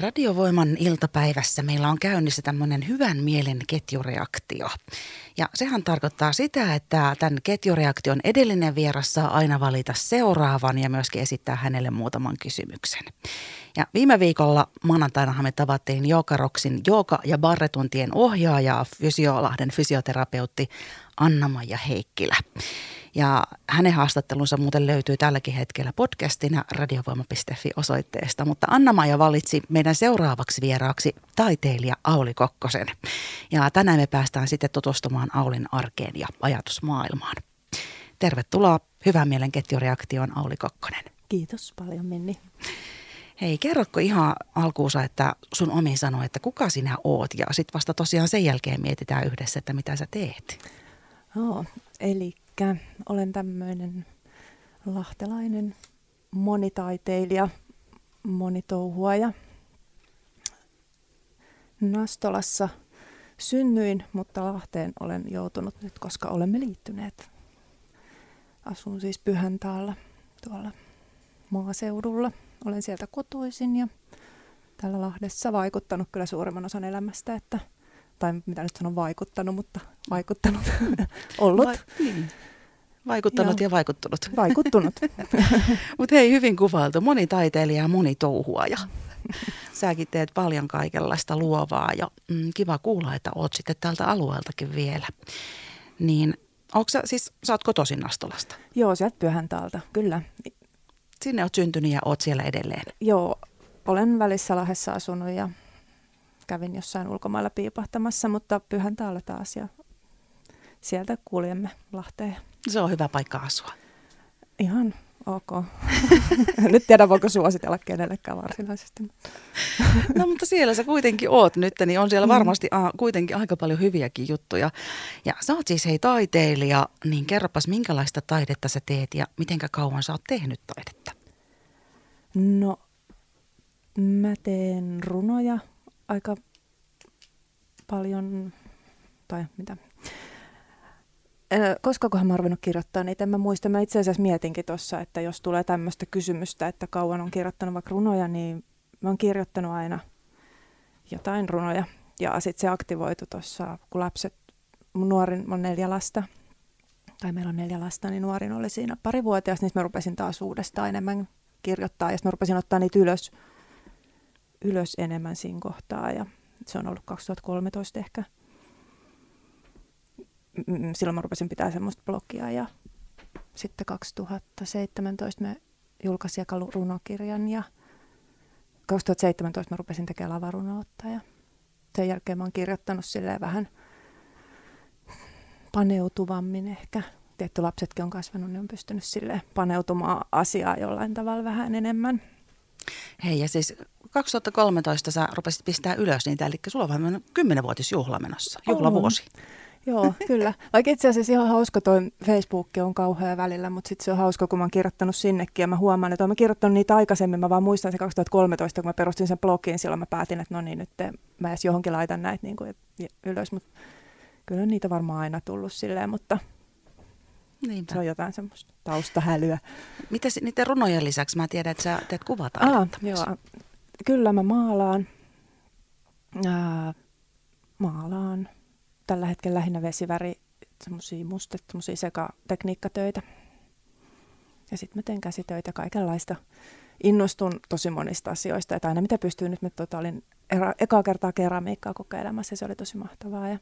Radiovoiman iltapäivässä meillä on käynnissä tämmöinen hyvän mielen ketjureaktio. Ja sehän tarkoittaa sitä, että tämän ketjureaktion edellinen vieras saa aina valita seuraavan ja myöskin esittää hänelle muutaman kysymyksen. Ja viime viikolla maanantainahan me tavattiin Jookaroksin Jooka- ja barretuntien ohjaaja, Fysiolahden fysioterapeutti Anna-Maija Heikkilä. Ja hänen haastattelunsa muuten löytyy tälläkin hetkellä podcastina radiovoima.fi osoitteesta. Mutta Anna-Maija valitsi meidän seuraavaksi vieraaksi taiteilija Auli Kokkosen. Ja tänään me päästään sitten tutustumaan Aulin arkeen ja ajatusmaailmaan. Tervetuloa Hyvän mielen ketjureaktioon Auli Kokkonen. Kiitos paljon Minni. Hei, kerrotko ihan alkuunsa, että sun omi sanoi, että kuka sinä oot? Ja sitten vasta tosiaan sen jälkeen mietitään yhdessä, että mitä sä teet. Joo, eli olen tämmöinen lahtelainen monitaiteilija, monitouhuaja. Nastolassa synnyin, mutta Lahteen olen joutunut nyt, koska olemme liittyneet. Asun siis Pyhäntaalla tuolla maaseudulla. Olen sieltä kotoisin ja täällä Lahdessa vaikuttanut kyllä suurimman osan elämästä, että, tai mitä nyt sanon vaikuttanut, mutta vaikuttanut ollut. Va- niin. Vaikuttanut Joo. ja vaikuttunut. Vaikuttunut. Mutta hei, hyvin kuvailtu. Moni taiteilija ja moni touhuaja. Säkin teet paljon kaikenlaista luovaa ja mm, kiva kuulla, että oot sitten tältä alueeltakin vielä. Niin onko sä, siis sä oot kotoisin Nastolasta? Joo, sieltä Pyhäntäältä, kyllä. Sinne oot syntynyt ja oot siellä edelleen? Joo, olen välissä Lahdessa asunut ja kävin jossain ulkomailla piipahtamassa, mutta Pyhäntäältä taas ja sieltä kuljemme Lahteen. Se on hyvä paikka asua. Ihan ok. nyt tiedä, voiko suositella kenellekään varsinaisesti. no mutta siellä sä kuitenkin oot nyt, niin on siellä mm. varmasti a, kuitenkin aika paljon hyviäkin juttuja. Ja sä oot siis hei taiteilija, niin kerropas minkälaista taidetta sä teet ja mitenkä kauan sä oot tehnyt taidetta? No mä teen runoja aika paljon, tai mitä, koska kohan mä oon kirjoittaa niitä, en mä muista. Mä itse asiassa mietinkin tuossa, että jos tulee tämmöistä kysymystä, että kauan on kirjoittanut vaikka runoja, niin mä oon kirjoittanut aina jotain runoja. Ja sitten se aktivoitu tuossa, kun lapset, mun nuorin, on neljä lasta, tai meillä on neljä lasta, niin nuorin oli siinä parivuotias, niin mä rupesin taas uudestaan enemmän kirjoittaa, ja mä rupesin ottaa niitä ylös, ylös enemmän siinä kohtaa, ja se on ollut 2013 ehkä silloin mä rupesin pitää semmoista blogia ja sitten 2017 me julkaisin runokirjan ja 2017 mä rupesin tekemään lavarunoutta ja sen jälkeen mä oon kirjoittanut silleen vähän paneutuvammin ehkä. Tietty lapsetkin on kasvanut, niin on pystynyt sille paneutumaan asiaa jollain tavalla vähän enemmän. Hei ja siis 2013 sä rupesit pistää ylös niitä, eli sulla on vähän 10-vuotisjuhla menossa, juhlavuosi. On. Joo, kyllä. Vaikka itse asiassa ihan hauska toi Facebook on kauhea välillä, mutta sitten se on hauska, kun mä oon kirjoittanut sinnekin ja mä huomaan, että oon kirjoittanut niitä aikaisemmin. Mä vaan muistan se 2013, kun mä perustin sen blogiin, silloin mä päätin, että no niin, nyt mä edes johonkin laitan näitä niin kuin ylös, mutta kyllä niitä varmaan aina tullut silleen, mutta Niinpä. Se on jotain semmoista taustahälyä. Miten niiden runojen lisäksi? Mä tiedän, että sä teet kuvata. Ah, joo. Kyllä mä maalaan. Ää, maalaan tällä hetkellä lähinnä vesiväri, semmoisia mustet, semmoisia sekatekniikkatöitä. Ja sitten mä teen käsitöitä, kaikenlaista. Innostun tosi monista asioista, että aina mitä pystyy nyt, mä tota, olin era, ekaa kertaa keramiikkaa kokeilemassa ja se oli tosi mahtavaa. Ja,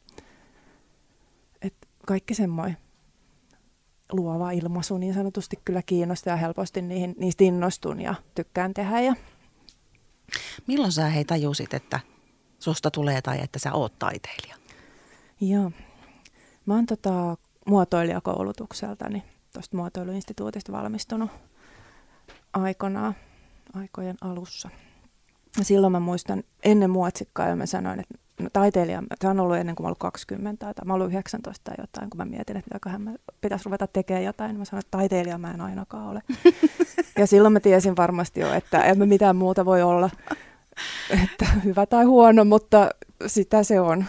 et kaikki semmoinen luova ilmaisu niin sanotusti kyllä kiinnostaa ja helposti niihin, niistä innostun ja tykkään tehdä. Ja... Milloin sä hei tajusit, että susta tulee tai että sä oot taiteilija? Joo. Mä oon tota, muotoilijakoulutukseltani tuosta muotoiluinstituutista valmistunut aikanaan, aikojen alussa. Ja silloin mä muistan ennen muotsikkaa ja mä sanoin, että no, taiteilija, se on ollut ennen kuin mä ollut 20 tai mä ollut 19 tai jotain, kun mä mietin, että mitäköhän mä pitäisi ruveta tekemään jotain, niin mä sanoin, että taiteilija mä en ainakaan ole. ja silloin mä tiesin varmasti jo, että en mä mitään muuta voi olla, että hyvä tai huono, mutta sitä se on.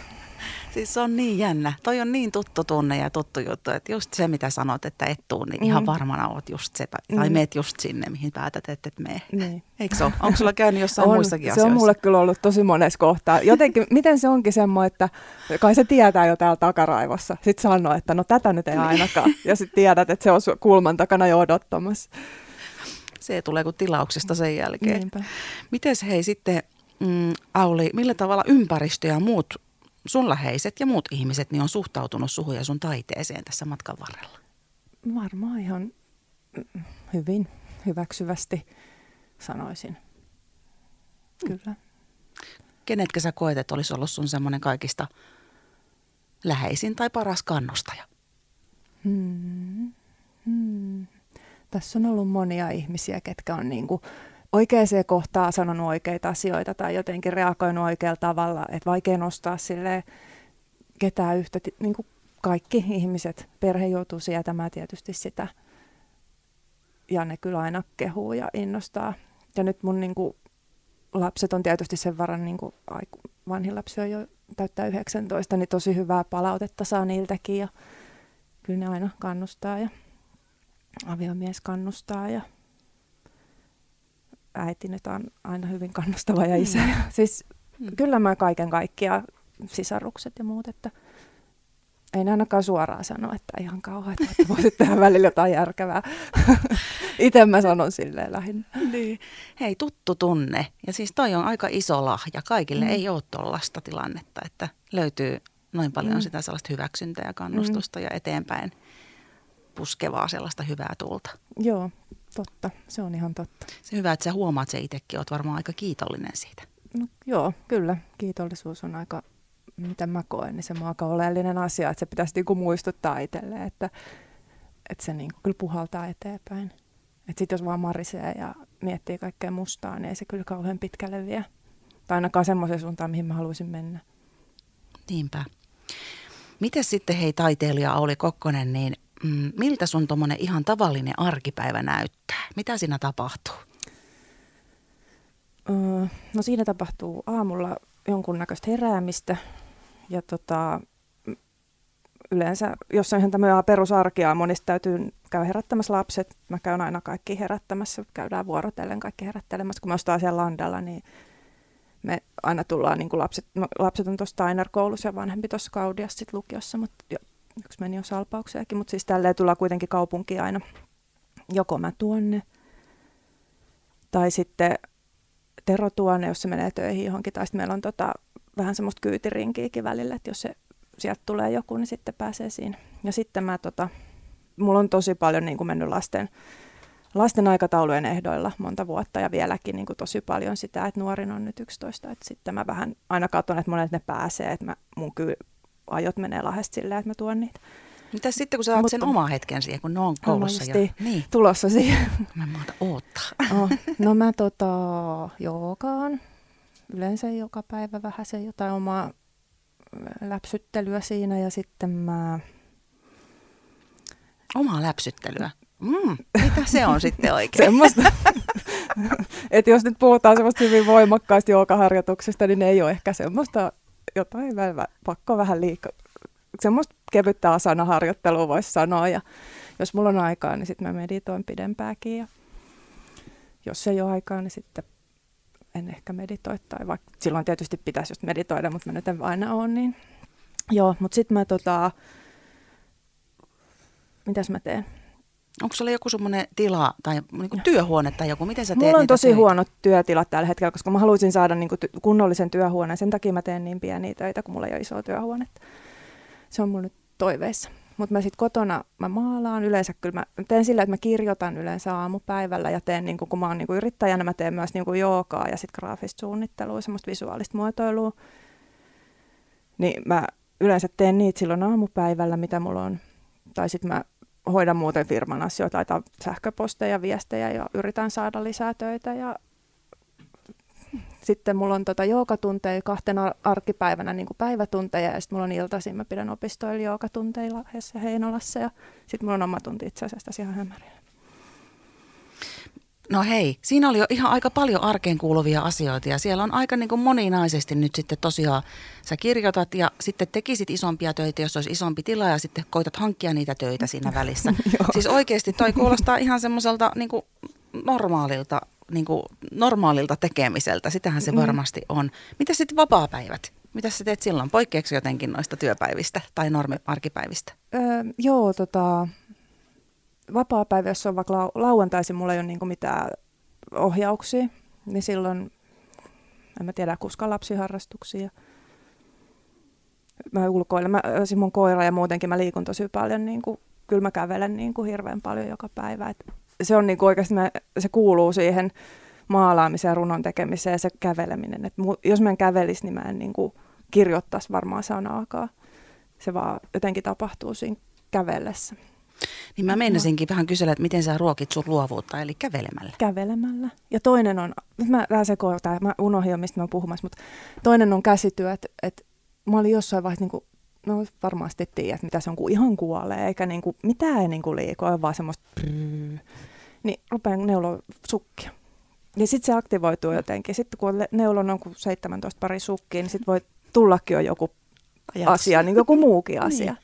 Siis se on niin jännä. Toi on niin tuttu tunne ja tuttu juttu, että just se mitä sanot, että et tuu, niin mm. ihan varmana oot just se. Tai, tai mm. meet just sinne, mihin päätät, että et mene. Niin. Eikö se ole? Onko sulla käynyt jossain on, muissakin se asioissa? on mulle kyllä ollut tosi monessa kohtaa. Jotenkin, miten se onkin semmoinen, että kai se tietää jo täällä takaraivossa. Sitten sanoo, että no tätä nyt ei niin. ainakaan. Ja sitten tiedät, että se on kulman takana jo odottamassa. Se tulee kuin tilauksesta sen jälkeen. Miten hei sitten, mm, Auli, millä tavalla ympäristö ja muut sun läheiset ja muut ihmiset niin on suhtautunut suhun ja sun taiteeseen tässä matkan varrella? Varmaan ihan hyvin, hyväksyvästi sanoisin. Kyllä. Kenetkä sä koet, että olisi ollut sun semmoinen kaikista läheisin tai paras kannustaja? Hmm. Hmm. Tässä on ollut monia ihmisiä, ketkä on niin kuin oikeaan kohtaan sanonut oikeita asioita tai jotenkin reagoinut oikealla tavalla. Että vaikea nostaa sille ketään yhtä, niin kuin kaikki ihmiset, perhe joutuu sietämään tietysti sitä. Ja ne kyllä aina kehuu ja innostaa. Ja nyt mun niin kuin, lapset on tietysti sen varan, niin kuin, vanhin lapsi on jo täyttää 19, niin tosi hyvää palautetta saa niiltäkin. Ja kyllä ne aina kannustaa ja aviomies kannustaa ja äiti nyt on aina hyvin kannustava ja isä. Mm. siis mm. kyllä mä kaiken kaikkiaan, sisarukset ja muut, että ei ne ainakaan suoraan sano, että ihan kauhean, että voisit tehdä välillä jotain järkevää. Itse mä sanon silleen lähinnä. Niin. Hei, tuttu tunne. Ja siis toi on aika iso lahja. Kaikille mm. ei ole tuollaista tilannetta, että löytyy noin paljon mm. sitä sellaista hyväksyntää ja kannustusta mm. ja eteenpäin puskevaa sellaista hyvää tulta. Joo, totta. Se on ihan totta. Se hyvä, että sä huomaat se itsekin, oot varmaan aika kiitollinen siitä. No, joo, kyllä. Kiitollisuus on aika, mitä mä koen, niin se on aika oleellinen asia, että se pitäisi niinku muistuttaa itselleen, että, että se niinku kyllä puhaltaa eteenpäin. Että sitten jos vaan marisee ja miettii kaikkea mustaa, niin ei se kyllä kauhean pitkälle vie. Tai ainakaan semmoiseen suuntaan, mihin mä haluaisin mennä. Niinpä. Miten sitten hei taiteilija Auli Kokkonen, niin mm, miltä sun tuommoinen ihan tavallinen arkipäivä näyttää? Mitä siinä tapahtuu? No siinä tapahtuu aamulla jonkunnäköistä heräämistä ja tota, yleensä, jos on ihan tämmöinen perusarkia, monista täytyy käydä herättämässä lapset. Mä käyn aina kaikki herättämässä, käydään vuorotellen kaikki herättelemässä. Kun mä ostan siellä landalla, niin me aina tullaan, niin kuin lapset, lapset on tuossa Steiner-koulussa ja vanhempi tuossa Kaudiassa sit lukiossa, mutta yksi meni jo salpaukseenkin, mutta siis tälleen tullaan kuitenkin kaupunkiin aina. Joko mä tuonne, tai sitten Tero tuonne, jos se menee töihin johonkin, tai sitten meillä on tota, vähän semmoista kyytirinkiäkin välillä, että jos se, sieltä tulee joku, niin sitten pääsee siinä. Ja sitten mä, tota, mulla on tosi paljon niin kuin mennyt lasten, lasten aikataulujen ehdoilla monta vuotta ja vieläkin niin kuin tosi paljon sitä, että nuorin on nyt 11, että sitten mä vähän aina katson, että monet ne pääsee, että mä, mun ky- ajot menee lahdesta silleen, että mä tuon niitä. Mitä sitten, kun sä saat sen oma hetken siihen, kun ne on koulussa jo? Niin. Tulossa siihen. Mä maata oottaa. Oh, no mä tota, joogaan. Yleensä joka päivä vähän se jotain omaa läpsyttelyä siinä ja sitten mä... Omaa läpsyttelyä? Mm, mitä se on sitten oikein? Semmoista. että jos nyt puhutaan semmoista hyvin voimakkaasti joogaharjoituksesta, niin ne ei ole ehkä semmoista jotain vähän, pakko vähän liikaa. Semmoista kevyttä asanaharjoittelua voisi sanoa ja jos mulla on aikaa, niin sitten mä meditoin pidempääkin ja jos ei ole aikaa, niin sitten en ehkä meditoi tai vaikka silloin tietysti pitäisi just meditoida, mutta mä nyt en aina ole niin. Joo, mutta sitten mä tota, mitäs mä teen? Onko sulla joku semmoinen tila tai niin työhuone tai joku? Miten sä teet Mulla on tosi töitä? huonot työtilat tällä hetkellä, koska mä haluaisin saada niin kuin kunnollisen työhuoneen. Sen takia mä teen niin pieniä töitä, kun mulla ei ole isoa työhuonetta. Se on mun nyt toiveissa. Mutta mä sitten kotona mä maalaan yleensä kyllä. Mä teen sillä, että mä kirjoitan yleensä aamupäivällä ja teen, niin kun mä oon niin yrittäjänä, mä teen myös niin joogaa ja sitten graafista suunnittelua, semmoista visuaalista muotoilua. Niin mä yleensä teen niitä silloin aamupäivällä, mitä mulla on. Tai sitten mä hoidan muuten firman asioita, laitan sähköposteja, viestejä ja yritän saada lisää töitä. Ja sitten mulla on tota joogatunteja kahtena arkipäivänä niin kuin päivätunteja ja sitten mulla on iltaisin, mä pidän opistoilla joogatunteja Lahdessa Heinolassa ja sitten mulla on oma tunti itse asiassa ihan hämärillä. No hei, siinä oli jo ihan aika paljon arkeen kuuluvia asioita ja siellä on aika niin kuin moninaisesti nyt sitten tosiaan sä kirjoitat ja sitten tekisit isompia töitä, jos olisi isompi tila ja sitten koitat hankkia niitä töitä siinä välissä. siis oikeasti toi kuulostaa ihan semmoiselta niin kuin normaalilta, niin kuin normaalilta tekemiseltä, sitähän se mm. varmasti on. Mitä sitten vapaa-päivät? Mitä sä teet silloin? Poikkeeksi jotenkin noista työpäivistä tai normi-arkipäivistä? Öö, joo, tota, vapaa-päivä, jos on vaikka lau- lauantaisin, mulla ei ole niinku mitään ohjauksia, niin silloin, en mä tiedä, kuskan lapsiharrastuksia. Mä ulkoilen, mä, siis mun koira ja muutenkin mä liikun tosi paljon, niin kuin, kyllä mä kävelen niin kuin hirveän paljon joka päivä. Et se on niin kuin oikeasti, mä, se kuuluu siihen maalaamiseen ja runon tekemiseen se käveleminen. Et mu, jos mä en kävelisi, niin mä en niin kuin kirjoittaisi varmaan sanaakaan. Se vaan jotenkin tapahtuu siinä kävellessä. Niin mä meinasinkin vähän kysellä, että miten sä ruokit sun luovuutta, eli kävelemällä. Kävelemällä. Ja toinen on, nyt mä vähän sekoitan, mä unohdin jo, mistä mä puhumassa, mutta toinen on käsityö, että, että mä olin jossain vaiheessa, niin kuin, no varmasti tiedät, mitä se on, kun ihan kuolee, eikä niin kuin, mitään ei niin kuin liikoa, vaan semmoista prrrr. Niin rupean neuloa sukkia. Ja sitten se aktivoituu jotenkin. Sitten kun neulon on 17 pari sukkiin, niin sitten voi tullakin jo joku Ajatus. asia, niin joku muukin asia. niin.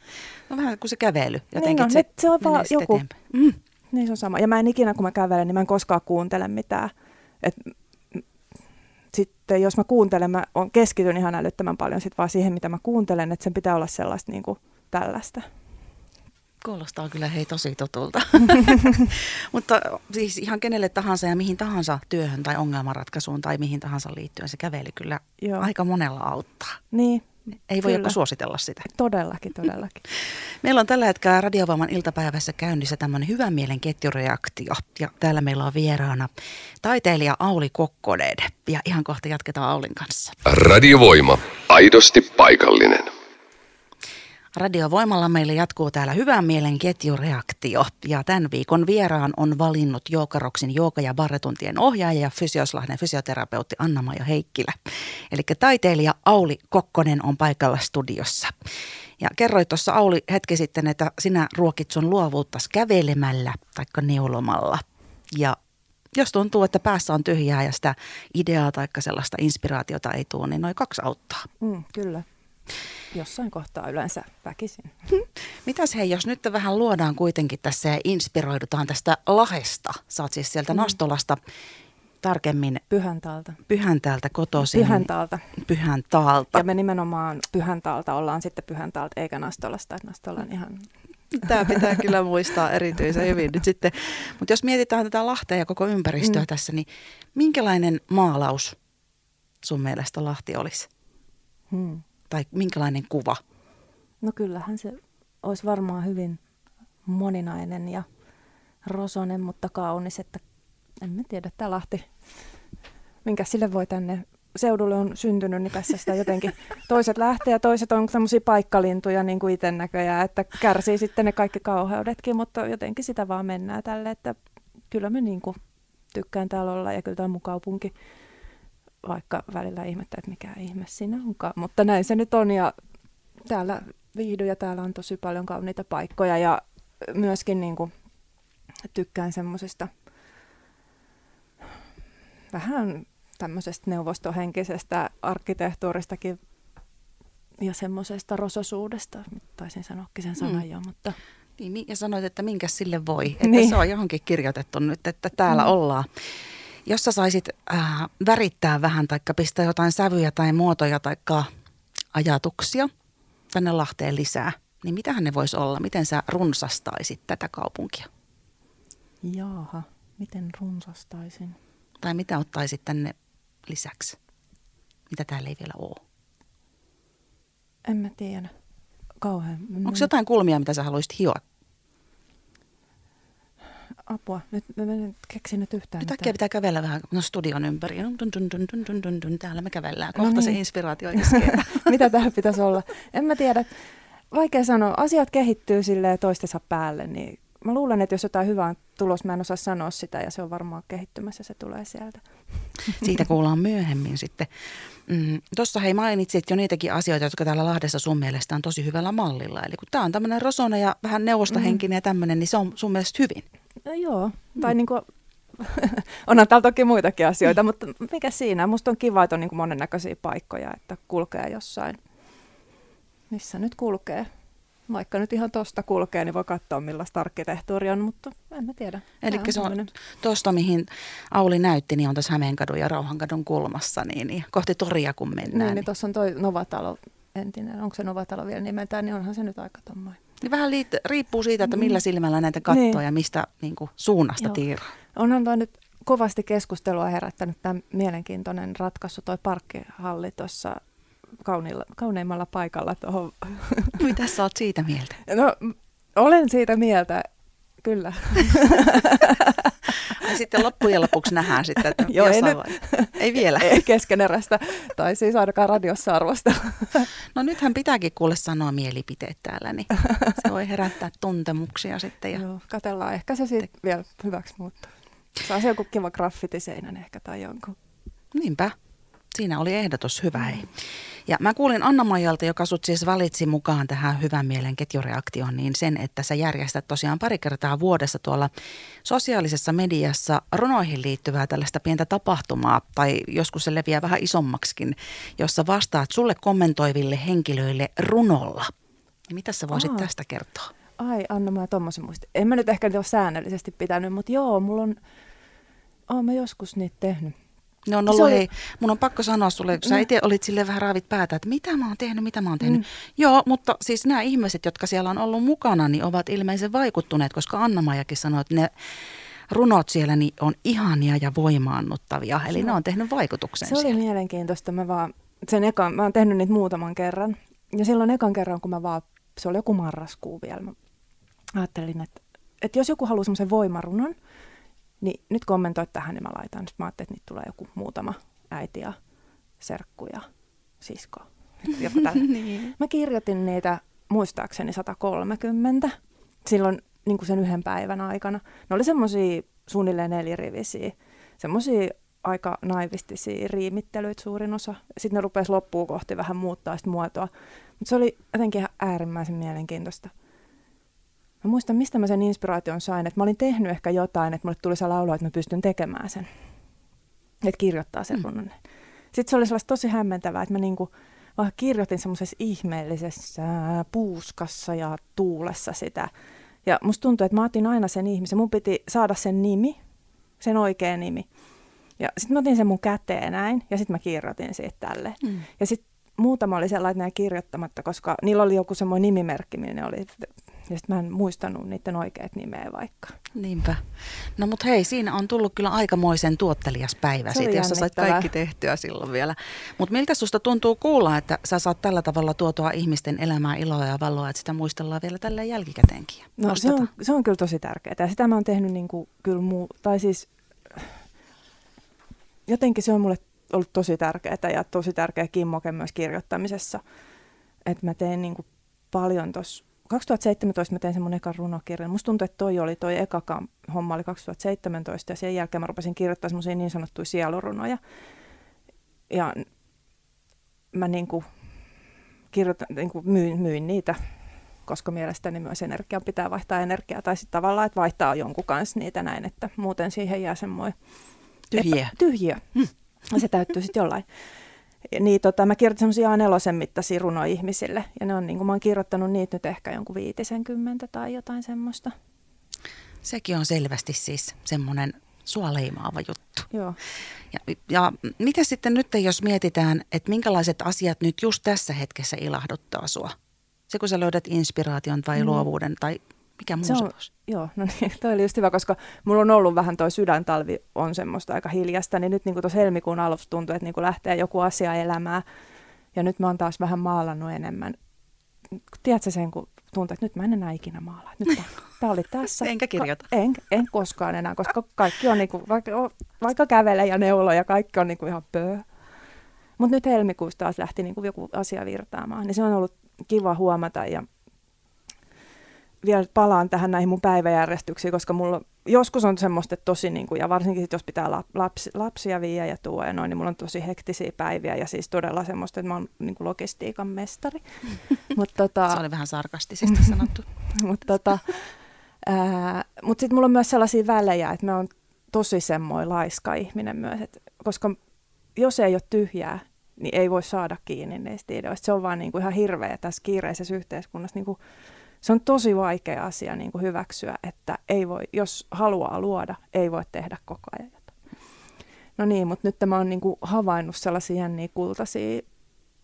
No vähän kuin se kävely. Jotenkin niin no, se, se on vaan joku. Mm. Niin se on sama. Ja mä en ikinä, kun mä kävelen, niin mä en koskaan kuuntele mitään. Et, sitten jos mä kuuntelen, mä on, keskityn ihan älyttömän paljon sit vaan siihen, mitä mä kuuntelen, että sen pitää olla sellaista niin kuin tällaista. Kuulostaa kyllä hei tosi tutulta. Mutta siis ihan kenelle tahansa ja mihin tahansa työhön tai ongelmanratkaisuun tai mihin tahansa liittyen se kävely kyllä Joo. aika monella auttaa. Niin, ei voi joku suositella sitä. Todellakin, todellakin. meillä on tällä hetkellä Radiovaaman iltapäivässä käynnissä tämmöinen hyvän mielen ketjureaktio. Ja täällä meillä on vieraana taiteilija Auli Kokkonen. Ja ihan kohta jatketaan Aulin kanssa. Radiovoima. Aidosti paikallinen. Radiovoimalla meille jatkuu täällä hyvän mielen ketjureaktio. Ja tämän viikon vieraan on valinnut Jookaroksin Jooka- ja barretuntien ohjaaja ja Fysioslahden fysioterapeutti Anna-Maja Heikkilä. Eli taiteilija Auli Kokkonen on paikalla studiossa. Ja kerroit tuossa Auli hetki sitten, että sinä ruokit sun luovuutta kävelemällä tai neulomalla. Ja jos tuntuu, että päässä on tyhjää ja sitä ideaa tai sellaista inspiraatiota ei tule, niin noin kaksi auttaa. Mm, kyllä. Jossain kohtaa yleensä väkisin. Mitäs hei, jos nyt vähän luodaan kuitenkin tässä ja inspiroidutaan tästä Lahesta. Saat siis sieltä mm. Nastolasta tarkemmin. Pyhäntaalta. Pyhäntaalta kotoisin. Pyhäntaalta. Pyhäntaalta. Ja me nimenomaan Pyhäntaalta ollaan sitten Pyhäntaalta eikä Nastolasta. Että Nastola on ihan... Tämä pitää kyllä muistaa erityisen hyvin nyt sitten. Mutta jos mietitään tätä Lahtea ja koko ympäristöä mm. tässä, niin minkälainen maalaus sun mielestä Lahti olisi? Hmm tai minkälainen kuva? No kyllähän se olisi varmaan hyvin moninainen ja rosonen, mutta kaunis, että en mä tiedä, että Lahti, minkä sille voi tänne seudulle on syntynyt, niin tässä sitä jotenkin toiset lähtee ja toiset on tämmöisiä paikkalintuja niin kuin itse näköjään, että kärsii sitten ne kaikki kauheudetkin, mutta jotenkin sitä vaan mennään tälle, että kyllä me niin kuin tykkään täällä olla ja kyllä tämä on mun kaupunki vaikka välillä ihmettä, että mikä ihme siinä onkaan. Mutta näin se nyt on ja täällä viihdy ja täällä on tosi paljon kauniita paikkoja ja myöskin niin kuin, tykkään semmoisesta vähän tämmöisestä neuvostohenkisestä arkkitehtuuristakin ja semmoisesta rososuudesta. Taisin sanoakin sen sanan mm. jo, mutta... Niin, ja sanoit, että minkä sille voi. Että niin. se on johonkin kirjoitettu nyt, että täällä mm. ollaan. Jos sä saisit äh, värittää vähän tai pistää jotain sävyjä tai muotoja tai ajatuksia tänne Lahteen lisää, niin mitähän ne voisi olla? Miten sä runsastaisit tätä kaupunkia? Jaaha, miten runsastaisin? Tai mitä ottaisit tänne lisäksi? Mitä täällä ei vielä ole? En mä tiedä. Kauhean. Onko jotain kulmia, mitä sä haluaisit hioa apua, nyt mä en keksi nyt yhtään Nyt äkkiä pitää kävellä vähän no studion ympäri. Dun, dun, dun, dun, dun, dun, dun. Täällä me kävellään. No Kohta no niin. se inspiraatio iskee. Mitä täällä pitäisi olla? En mä tiedä. Vaikea sanoa. Asiat kehittyy sille toistensa päälle, niin mä luulen, että jos jotain hyvää on tulos, mä en osaa sanoa sitä ja se on varmaan kehittymässä, se tulee sieltä. Siitä kuullaan myöhemmin sitten. Mm, Tuossa hei mainitsit jo niitäkin asioita, jotka täällä Lahdessa sun mielestä on tosi hyvällä mallilla. Eli kun tämä on tämmöinen rosona ja vähän neuvostohenkinen mm. ja tämmöinen, niin se on sun mielestä hyvin. No, joo, tai mm. niin kuin, onhan täällä toki muitakin asioita, mutta mikä siinä? Musta on kiva, että on niin monennäköisiä paikkoja, että kulkee jossain, missä nyt kulkee. Vaikka nyt ihan tosta kulkee, niin voi katsoa millaista arkkitehtuuria on, mutta en mä tiedä. Eli se on tuosta, mihin Auli näytti, niin on tässä Hämeenkadun ja Rauhankadun kulmassa, niin, niin kohti toria kun mennään. Niin, niin tuossa on toi Novatalo entinen, onko se Novatalo vielä nimeltään, niin onhan se nyt aika tommoinen. Niin vähän liit- riippuu siitä, että millä mm. silmällä näitä katsoo niin. ja mistä niin kuin, suunnasta tiiraa. Onhan toi nyt kovasti keskustelua herättänyt tämä mielenkiintoinen ratkaisu, toi parkkihalli tuossa kauneimmalla paikalla tuohon. Mitä sä oot siitä mieltä? No, olen siitä mieltä, kyllä. Ja sitten loppujen lopuksi nähdään sitten, että Joo, ei, nyt, ei vielä. Ei keskeneräistä, tai siis ainakaan radiossa arvosta. No nythän pitääkin kuule sanoa mielipiteet täällä, niin se voi herättää tuntemuksia sitten. Ja... Joo, katellaan, ehkä se sitten vielä hyväksi muuttuu. Saa se joku kiva graffitiseinän ehkä tai jonkun. Niinpä. Siinä oli ehdotus hyvä. Ei. Ja mä kuulin Anna-Maijalta, joka sut siis valitsi mukaan tähän hyvän mielen ketjureaktioon, niin sen, että sä järjestät tosiaan pari kertaa vuodessa tuolla sosiaalisessa mediassa runoihin liittyvää tällaista pientä tapahtumaa, tai joskus se leviää vähän isommaksikin, jossa vastaat sulle kommentoiville henkilöille runolla. Ja mitä sä voisit Aa. tästä kertoa? Ai Anna, mä tommosen muistin. En mä nyt ehkä ole säännöllisesti pitänyt, mutta joo, mulla on, oon mä joskus niitä tehnyt. Ne on ollut, oli... hei, mun on pakko sanoa sulle, kun sä mm. itse olit sille vähän raavit päätä, että mitä mä oon tehnyt, mitä mä oon tehnyt. Mm. Joo, mutta siis nämä ihmiset, jotka siellä on ollut mukana, niin ovat ilmeisen vaikuttuneet, koska Anna-Maijakin sanoi, että ne runot siellä niin on ihania ja voimaannuttavia, eli no. ne on tehnyt vaikutuksen Se oli siellä. mielenkiintoista, mä vaan, sen ekan, mä oon tehnyt niitä muutaman kerran, ja silloin ekan kerran, kun mä vaan, se oli joku marraskuu vielä, mä ajattelin, että, että jos joku haluaa semmoisen voimarunon, niin nyt kommentoit tähän, niin mä laitan. Sitten mä ajattelin, että niitä tulee joku muutama äiti ja serkku ja sisko. niin. Mä kirjoitin niitä muistaakseni 130 silloin niin kuin sen yhden päivän aikana. Ne oli semmoisia suunnilleen nelirivisiä, semmoisia aika naivistisia riimittelyitä suurin osa. Sitten ne rupesi loppuun kohti vähän muuttaa sitä muotoa. Mutta se oli jotenkin ihan äärimmäisen mielenkiintoista. Mä muistan, mistä mä sen inspiraation sain, että mä olin tehnyt ehkä jotain, että mulle tuli se laulu, että mä pystyn tekemään sen. Että kirjoittaa sen mm. Sitten se oli sellaista tosi hämmentävää, että mä niinku, vaan kirjoitin semmoisessa ihmeellisessä puuskassa ja tuulessa sitä. Ja musta tuntui, että mä otin aina sen ihmisen. Mun piti saada sen nimi, sen oikea nimi. Ja sitten mä otin sen mun käteen näin, ja sitten mä kirjoitin siitä tälle. Mm. Ja sitten muutama oli sellainen kirjoittamatta, koska niillä oli joku semmoinen nimimerkki, ne oli ja sitten mä en muistanut niiden oikeat nimeä vaikka. Niinpä. No mutta hei, siinä on tullut kyllä aikamoisen tuottelias päivä siitä, jos sä sait kaikki tehtyä silloin vielä. Mutta miltä susta tuntuu kuulla, että sä saat tällä tavalla tuotua ihmisten elämää iloa ja valoa, että sitä muistellaan vielä tällä jälkikäteenkin? No se on, se on kyllä tosi tärkeää. Ja sitä mä oon tehnyt niin kuin, kyllä muu, tai siis jotenkin se on mulle ollut tosi tärkeää ja tosi tärkeä kimmoke myös kirjoittamisessa. Että mä teen niin kuin paljon tuossa 2017 mä tein semmoinen ekan runokirjan. Musta tuntuu, että toi oli toi eka homma oli 2017 ja sen jälkeen mä rupesin kirjoittaa semmoisia niin sanottuja sielurunoja. Ja mä niinku kirjoitan, niinku myin, myin niitä, koska mielestäni myös energian pitää vaihtaa energiaa. Tai sitten tavallaan, että vaihtaa jonkun kanssa niitä näin, että muuten siihen jää semmoinen tyhjiö. Epä, tyhjiö. Hmm. Se täyttyy sitten jollain niin tota, mä kirjoitin semmoisia A4 mittaisia runoja ihmisille. Ja ne on, niin kuin, mä oon kirjoittanut niitä nyt ehkä jonkun viitisenkymmentä tai jotain semmoista. Sekin on selvästi siis semmoinen sua leimaava juttu. Joo. Ja, ja mitä sitten nyt, jos mietitään, että minkälaiset asiat nyt just tässä hetkessä ilahduttaa sua? Se, kun sä löydät inspiraation tai mm. luovuuden tai mikä muu se on, Joo, no niin, toi oli just hyvä, koska mulla on ollut vähän toi sydäntalvi on semmoista aika hiljasta, niin nyt niin tuossa helmikuun alussa tuntuu, että niin lähtee joku asia elämään. Ja nyt mä oon taas vähän maalannut enemmän. Tiedätkö sen, kun tuntuu, että nyt mä en enää ikinä maalaa. Nyt tämä oli tässä. Enkä kirjoita. En, en koskaan enää, koska kaikki on, niin kuin, vaikka, vaikka kävelee ja neulo ja kaikki on niin kuin ihan pöö. Mutta nyt helmikuussa taas lähti niin kuin joku asia virtaamaan, niin se on ollut kiva huomata ja vielä palaan tähän näihin mun päiväjärjestyksiin, koska mulla joskus on semmoista tosi, niin kuin, ja varsinkin sit, jos pitää lapsi, lapsia viiä ja tuo ja noin, niin mulla on tosi hektisiä päiviä ja siis todella semmoista, että mä oon niin kuin logistiikan mestari. Mut, tota, Se oli vähän sarkastisesti sanottu. Mutta tota, mut sitten mulla on myös sellaisia välejä, että mä oon tosi semmoinen laiska ihminen myös, et, koska jos ei ole tyhjää, niin ei voi saada kiinni niistä ideoista. Se on vaan niin kuin ihan hirveä tässä kiireisessä yhteiskunnassa. Niin kuin, se on tosi vaikea asia niin kuin hyväksyä, että ei voi, jos haluaa luoda, ei voi tehdä koko ajan jotain. No niin, mutta nyt mä oon niin kuin havainnut sellaisia niin kultaisia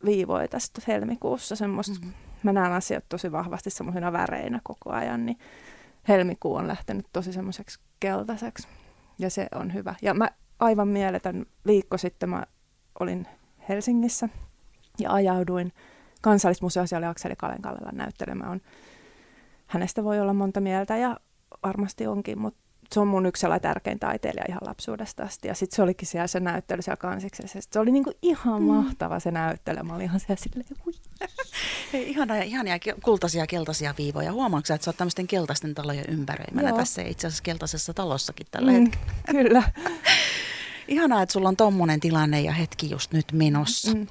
viivoja tästä helmikuussa. Semmoista, mm-hmm. Mä näen asiat tosi vahvasti semmoisina väreinä koko ajan, niin helmikuu on lähtenyt tosi semmoiseksi keltaiseksi. Ja se on hyvä. Ja mä aivan mieletön viikko sitten mä olin Helsingissä ja ajauduin kansallismuseossa oli Akseli Kalenkallella näyttelemään. Hänestä voi olla monta mieltä ja varmasti onkin, mutta se on mun yksi sellainen tärkein taiteilija ihan lapsuudesta asti. Ja sitten se olikin siellä se näyttely siellä kansiksessa. Se oli niinku ihan mm. mahtava se näyttely. Mä olin ihan siellä silleen, hui. Hei, ihania, ihania kultaisia keltaisia viivoja. Huomaatko että sä oot tämmöisten keltaisten talojen ympäröimänä Joo. tässä itse asiassa keltaisessa talossakin tällä mm, hetkellä? Kyllä. Ihanaa, että sulla on tommonen tilanne ja hetki just nyt menossa. Mm.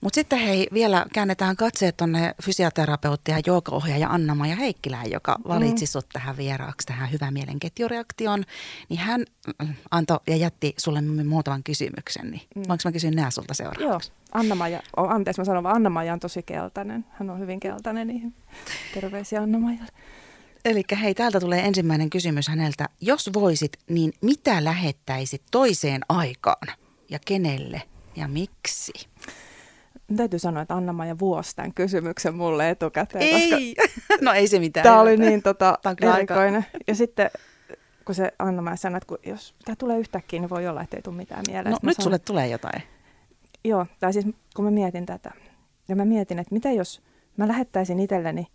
Mutta sitten hei, vielä käännetään katseet tuonne fysioterapeutti ja joogaohjaaja Anna-Maja Heikkilään, joka mm. valitsi mm. sut tähän vieraaksi, tähän hyvän mielen ketjureaktioon. Niin hän mm, antoi ja jätti sulle muutaman kysymyksen, niin mm. voinko mä kysyä nää sulta seuraavaksi? Joo, Anna-Maja, oh, anteeksi mä sanon vaan, Anna-Maja on tosi keltainen. Hän on hyvin keltainen, niin terveisiä Anna-Majalle. Eli hei, täältä tulee ensimmäinen kysymys häneltä. Jos voisit, niin mitä lähettäisit toiseen aikaan ja kenelle ja miksi? Täytyy sanoa, että Anna-Maja vuosi tämän kysymyksen mulle etukäteen. Ei, koska no ei se mitään. Tämä oli niin tota, erikoinen. Ja sitten kun se Anna-Maja sanoi, että kun jos tämä tulee yhtäkkiä, niin voi olla, että ei tule mitään mieleen. No nyt sanon, sulle tulee jotain. Joo, tai siis kun mä mietin tätä, ja mä mietin, että mitä jos mä lähettäisin itselleni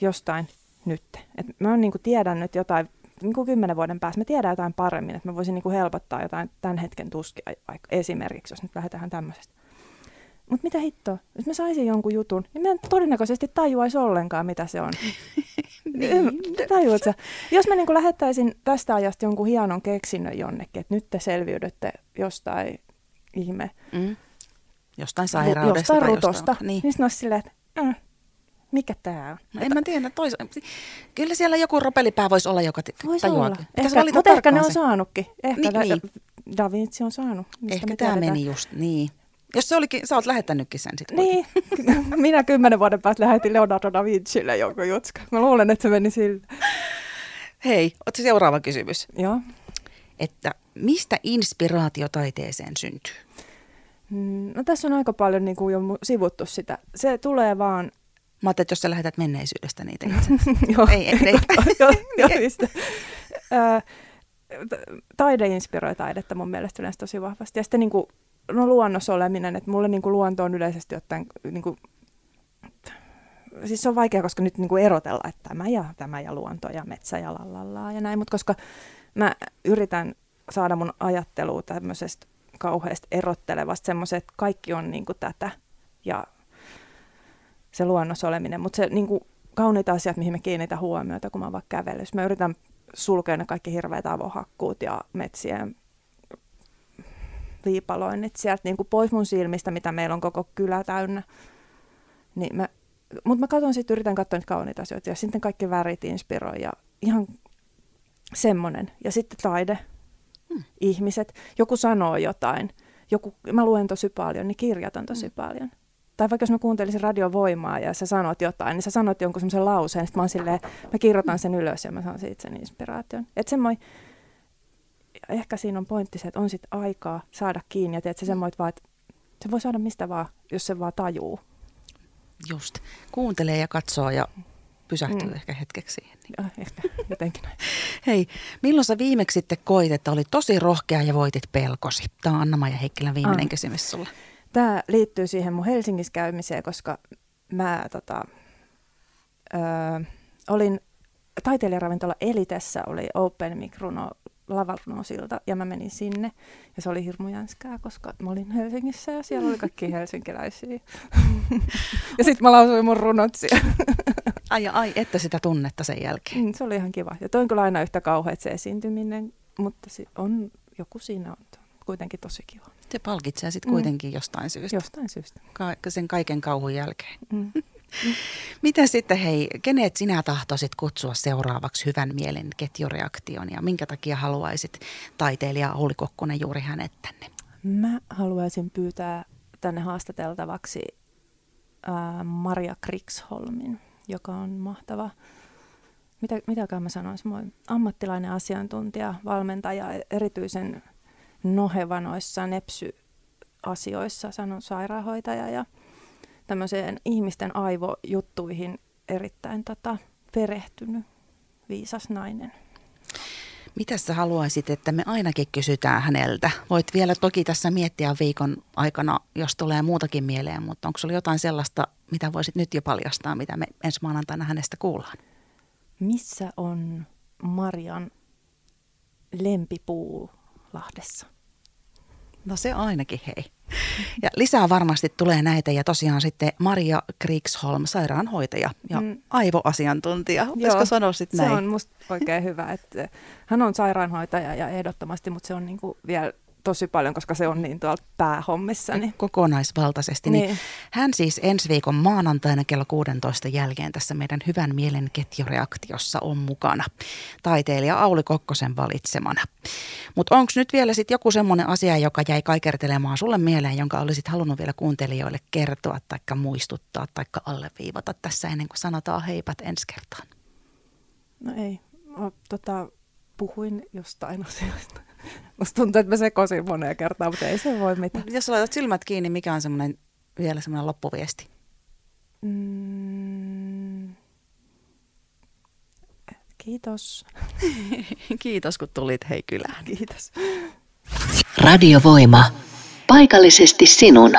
jostain nyt. Et mä oon, niin kuin tiedän nyt jotain, niin kuin kymmenen vuoden päästä, mä tiedän jotain paremmin, että mä voisin niin kuin helpottaa jotain tämän hetken tuskia esimerkiksi, jos nyt lähdetään tämmöisestä. Mutta mitä hittoa, jos mä saisin jonkun jutun, niin mä en todennäköisesti tajuaisi ollenkaan, mitä se on. niin. Tajuatko Jos mä niin lähettäisin tästä ajasta jonkun hienon keksinnön jonnekin, että nyt te selviydytte jostain ihme. Mm. Jostain sairaudesta jostain tai rutosta. Jostain, niin. niin sitten olisi silleen, että äh, mikä tämä on? No, en mä tiedä, toisa- kyllä siellä joku ropelipää voisi olla, joka Vois Olla. Ehkä, mutta ehkä ne on saanutkin. Ehkä niin, da, niin. Da Vinci on saanut. Ehkä tämä meni just niin. Jos se olikin, sä oot lähettänytkin sen sitten. Niin, minä kymmenen vuoden päästä lähetin Leonardo da Vincille jonkun jutska. Mä luulen, että se meni sillä. Hei, oot seuraava kysymys. Joo. Että mistä inspiraatio taiteeseen syntyy? Mm, no tässä on aika paljon niin kuin jo sivuttu sitä. Se tulee vaan... Mä ajattelin, että jos sä lähetät menneisyydestä niitä itse Joo. Ei, ei, ei. joo, joo, taide inspiroi taidetta mun mielestä yleensä tosi vahvasti. Ja sitten niin kuin no luonnossa oleminen, että mulle niin kuin luonto on yleisesti ottaen, niin kuin, siis se on vaikea, koska nyt niin kuin erotella, että tämä ja tämä ja luonto ja metsä ja lallalla ja näin, mutta koska mä yritän saada mun ajattelua tämmöisestä kauheasti erottelevasta semmoiset, että kaikki on niin kuin tätä ja se luonnossa oleminen, mutta se niin kuin, kauniita asiat, mihin me kiinnitän huomiota, kun mä vaikka kävelen. Mä yritän sulkea ne kaikki hirveät avohakkuut ja metsien viipaloinnit sieltä niin kuin pois mun silmistä, mitä meillä on koko kylä täynnä. Niin mä, mutta mä katson sitten, yritän katsoa niitä kauniita asioita ja sitten kaikki värit inspiroi ja ihan semmoinen. Ja sitten taide, hmm. ihmiset. Joku sanoo jotain, joku, mä luen tosi paljon, niin kirjoitan tosi hmm. paljon. Tai vaikka jos mä kuuntelisin radiovoimaa ja sä sanot jotain, niin sä sanot jonkun semmoisen lauseen, sitten mä silleen, mä kirjoitan sen ylös ja mä saan siitä sen inspiraation. Että semmoinen ehkä siinä on pointti se, että on sitten aikaa saada kiinni ja teet se semmoit vaan, että se voi saada mistä vaan, jos se vaan tajuu. Just. Kuuntelee ja katsoo ja pysähtyy mm. ehkä hetkeksi siihen. Ja, ehkä, jotenkin näin. Hei, milloin sä viimeksi sitten koit, että oli tosi rohkea ja voitit pelkosi? Tämä on Anna-Maija Heikkilän viimeinen ah. kysymys sulle. Tämä liittyy siihen mun Helsingissä käymiseen, koska mä tota, ö, olin taiteilijaravintola Elitessä, oli Open Mic Runo lavarnosilta ja mä menin sinne ja se oli hirmu jänskää, koska mä olin Helsingissä ja siellä oli kaikki helsinkiläisiä. ja sitten mä lausuin mun runot siellä. ai ja ai, että sitä tunnetta sen jälkeen. Mm, se oli ihan kiva. Ja toin kyllä aina yhtä kauheat se esiintyminen, mutta se on, joku siinä on kuitenkin tosi kiva. Se palkitsee sitten kuitenkin mm. jostain syystä. Jostain syystä. Ka- sen kaiken kauhun jälkeen. Mm. Miten sitten hei, kenet sinä tahtoisit kutsua seuraavaksi hyvän mielen ketjureaktion ja minkä takia haluaisit taiteilija Ouli Kokkonen juuri hänet tänne? Mä haluaisin pyytää tänne haastateltavaksi ää, Maria Kriksholmin, joka on mahtava, mitä, mitäkään mä sanoisin, moi, ammattilainen asiantuntija, valmentaja, erityisen noheva noissa nepsy-asioissa, sanon sairaanhoitaja ja tämmöiseen ihmisten aivojuttuihin erittäin tota, perehtynyt viisas nainen. Mitä sä haluaisit, että me ainakin kysytään häneltä? Voit vielä toki tässä miettiä viikon aikana, jos tulee muutakin mieleen, mutta onko sulla jotain sellaista, mitä voisit nyt jo paljastaa, mitä me ensi maanantaina hänestä kuullaan? Missä on Marian lempipuu Lahdessa? No se ainakin, hei. Ja lisää varmasti tulee näitä ja tosiaan sitten Maria Kriksholm, sairaanhoitaja ja mm. aivoasiantuntija. Voisiko sanoa sitten näin? Se on musta oikein hyvä, että hän on sairaanhoitaja ja ehdottomasti, mutta se on niinku vielä tosi paljon, koska se on niin tuolla päähommissa. Niin. Kokonaisvaltaisesti. Niin. Niin hän siis ensi viikon maanantaina kello 16 jälkeen tässä meidän hyvän mielen ketjureaktiossa on mukana. Taiteilija Auli Kokkosen valitsemana. Mutta onko nyt vielä sitten joku semmoinen asia, joka jäi kaikertelemaan sulle mieleen, jonka olisit halunnut vielä kuuntelijoille kertoa tai muistuttaa tai alleviivata tässä ennen kuin sanotaan heipat ensi kertaan? No ei. O, tota, puhuin jostain asioista. Musta tuntuu, että mä sekoisin moneen kertaan, mutta ei se voi mitään. Jos laitat silmät kiinni, mikä on semmoinen, vielä semmoinen loppuviesti? Mm. Kiitos. Kiitos, kun tulit hei kylään. Kiitos. Radiovoima. Paikallisesti sinun.